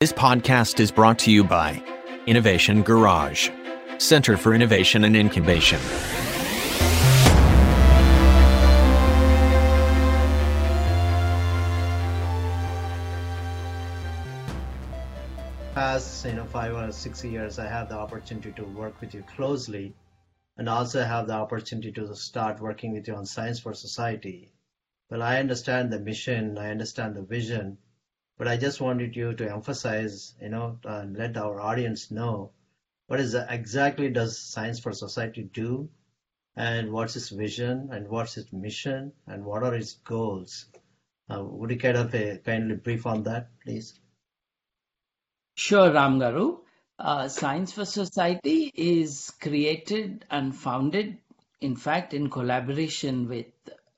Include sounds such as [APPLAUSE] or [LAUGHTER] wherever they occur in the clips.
This podcast is brought to you by Innovation Garage, Center for Innovation and Incubation. Past you know five or six years, I have the opportunity to work with you closely, and also have the opportunity to start working with you on Science for Society. Well, I understand the mission, I understand the vision, but I just wanted you to emphasize, you know, and let our audience know what is exactly does Science for Society do, and what's its vision, and what's its mission, and what are its goals. Uh, would you kind of uh, kindly brief on that, please? Sure, Ramgaru. Uh, Science for Society is created and founded, in fact, in collaboration with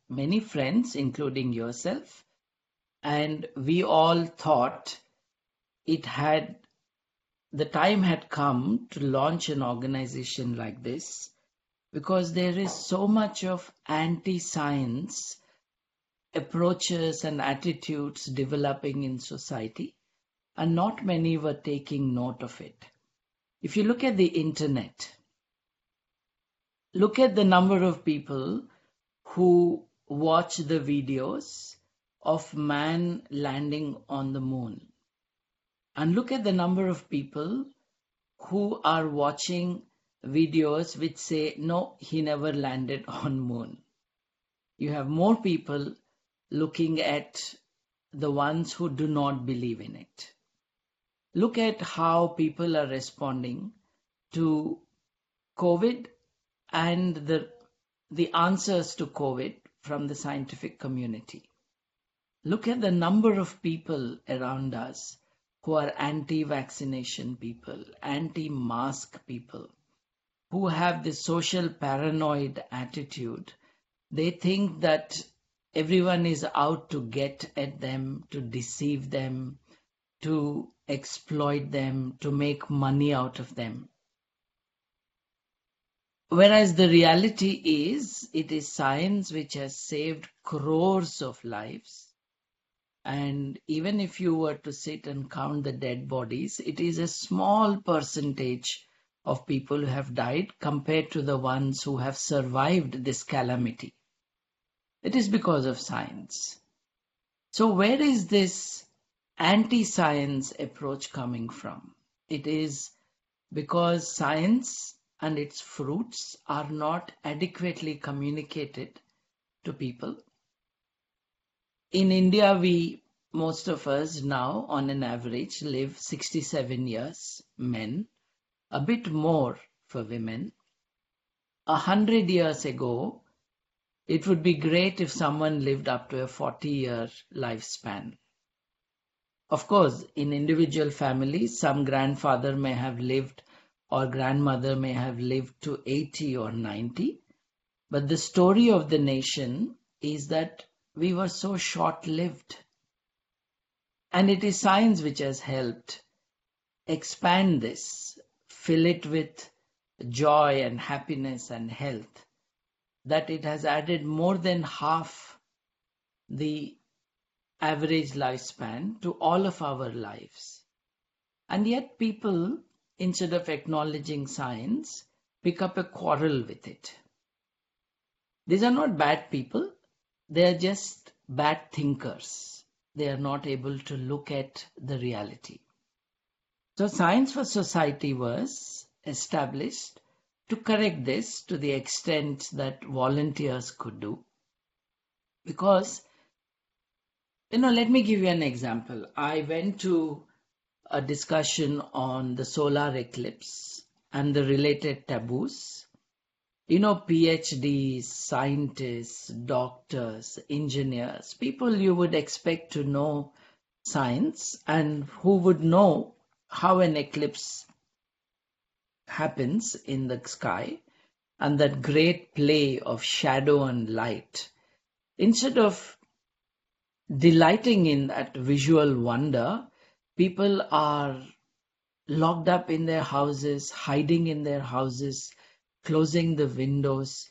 many friends, including yourself, and we all thought it had the time had come to launch an organization like this because there is so much of anti-science approaches and attitudes developing in society and not many were taking note of it. If you look at the internet look at the number of people who watch the videos of man landing on the moon. And look at the number of people who are watching videos which say, no, he never landed on moon. You have more people looking at the ones who do not believe in it. Look at how people are responding to COVID and the, the answers to COVID from the scientific community. Look at the number of people around us who are anti vaccination people, anti mask people, who have this social paranoid attitude. They think that everyone is out to get at them, to deceive them, to exploit them, to make money out of them. Whereas the reality is, it is science which has saved crores of lives and even if you were to sit and count the dead bodies, it is a small percentage of people who have died compared to the ones who have survived this calamity. It is because of science. So, where is this anti science approach coming from? It is because science and its fruits are not adequately communicated to people in India, we, most of us now, on an average, live 67 years, men, a bit more for women. A hundred years ago, it would be great if someone lived up to a 40 year lifespan. Of course, in individual families, some grandfather may have lived or grandmother may have lived to 80 or 90. But the story of the nation is that we were so short lived. And it is science which has helped expand this, fill it with joy and happiness and health, that it has added more than half the average lifespan to all of our lives. And yet, people, instead of acknowledging science, pick up a quarrel with it. These are not bad people, they are just bad thinkers. They are not able to look at the reality. So, Science for Society was established to correct this to the extent that volunteers could do. Because, you know, let me give you an example. I went to a discussion on the solar eclipse and the related taboos you know, PhDs, scientists, doctors, engineers, people you would expect to know science and who would know how an eclipse happens in the sky and that great play of shadow and light. Instead of delighting in that visual wonder, people are locked up in their houses, hiding in their houses, closing the windows,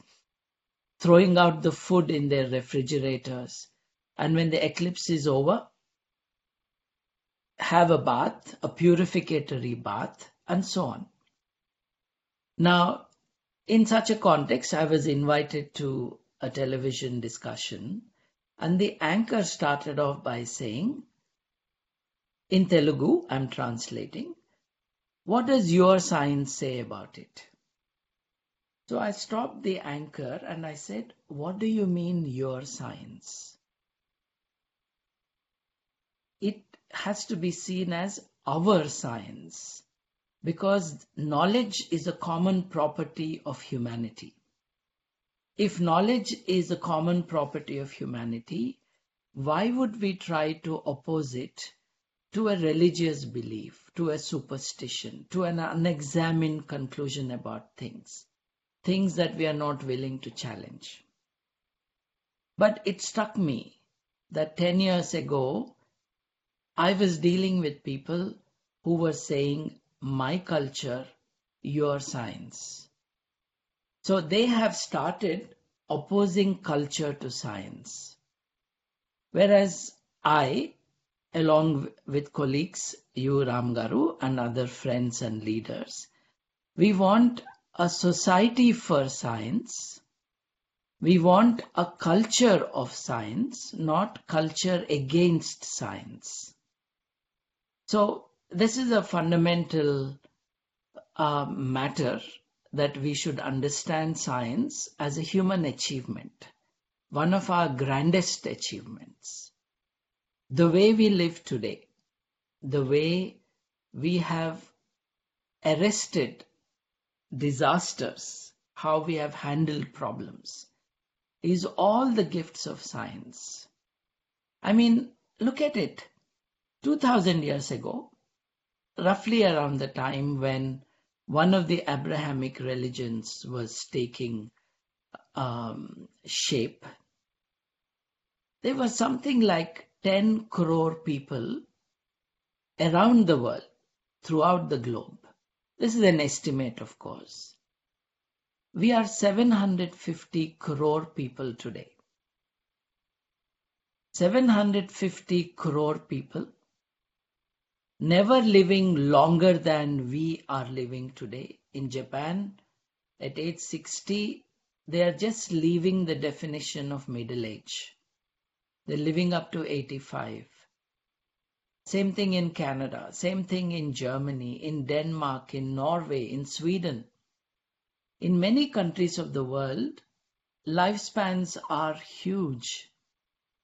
throwing out the food in their refrigerators. And when the eclipse is over, have a bath, a purificatory bath, and so on. Now, in such a context, I was invited to a television discussion, and the anchor started off by saying, in Telugu, I'm translating, what does your science say about it? So I stopped the anchor and I said, What do you mean, your science? It has to be seen as our science because knowledge is a common property of humanity. If knowledge is a common property of humanity, why would we try to oppose it to a religious belief, to a superstition, to an unexamined conclusion about things, things that we are not willing to challenge? But it struck me that 10 years ago, I was dealing with people who were saying, my culture, your science. So they have started opposing culture to science. Whereas I, along with colleagues, you Ramgaru and other friends and leaders, we want a society for science. We want a culture of science, not culture against science. So this is a fundamental uh, matter that we should understand science as a human achievement, one of our grandest achievements. The way we live today, the way we have arrested disasters, how we have handled problems, is all the gifts of science. I mean, look at it. 2000 years ago, roughly around the time when one of the Abrahamic religions was taking um, shape, there was something like 10 crore people around the world, throughout the globe. This is an estimate, of course. We are 750 crore people today. 750 crore people never living longer than we are living today. In Japan, at age 60, they are just leaving the definition of middle age. They're living up to 85. Same thing in Canada, same thing in Germany, in Denmark, in Norway, in Sweden. In many countries of the world, lifespans are huge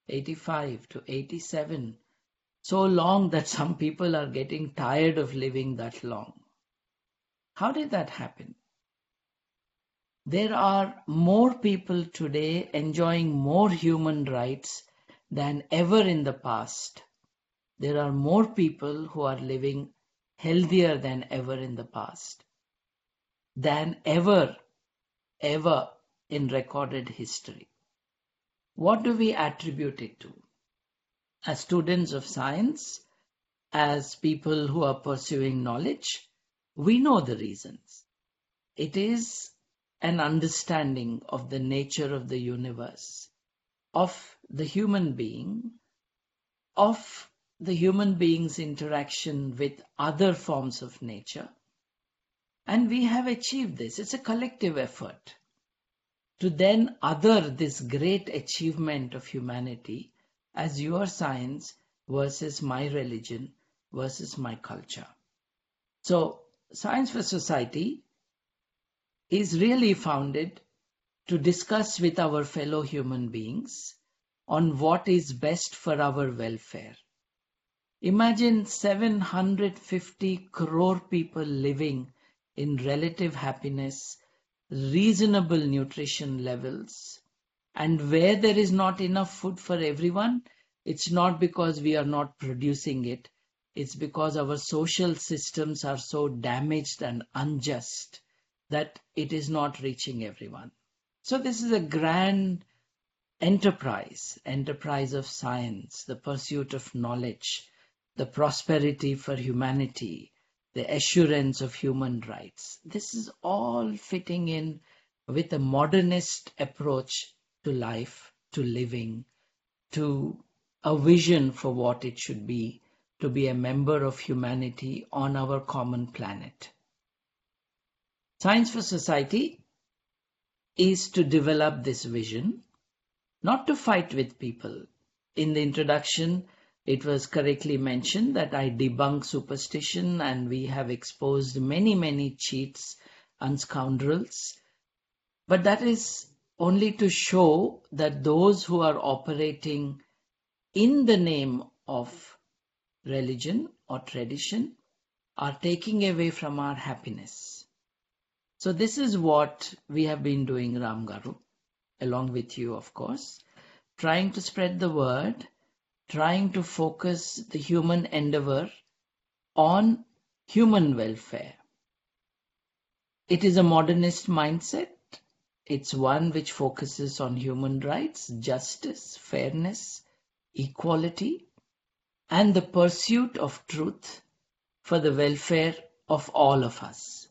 85 to 87 so long that [LAUGHS] some people are getting tired of living that long. How did that happen? There are more people today enjoying more human rights than ever in the past. There are more people who are living healthier than ever in the past, than ever, ever in recorded history. What do we attribute it to? as students of science, as people who are pursuing knowledge, we know the reasons. It is an understanding of the nature of the universe, of the human being, of the human being's interaction with other forms of nature. And we have achieved this. It's a collective effort to then other this great achievement of humanity as your science versus my religion versus my culture. So, Science for Society is really founded to discuss with our fellow human beings on what is best for our welfare. Imagine 750 crore people living in relative happiness, reasonable nutrition levels, and where there is not enough food for everyone, it's not because we are not producing it. It's because our social systems are so damaged and unjust that it is not reaching everyone. So this is a grand enterprise, enterprise of science, the pursuit of knowledge, the prosperity for humanity, the assurance of human rights. This is all fitting in with a modernist approach to life, to living, to a vision for what it should be to be a member of humanity on our common planet. Science for Society is to develop this vision, not to fight with people. In the introduction, it was correctly mentioned that I debunk superstition and we have exposed many, many cheats and scoundrels. But that is only to show that those who are operating in the name of religion or tradition are taking away from our happiness. So this is what we have been doing, Ramgaru, along with you, of course, trying to spread the word, trying to focus the human endeavor on human welfare. It is a modernist mindset. It's one which focuses on human rights, justice, fairness, equality, and the pursuit of truth for the welfare of all of us.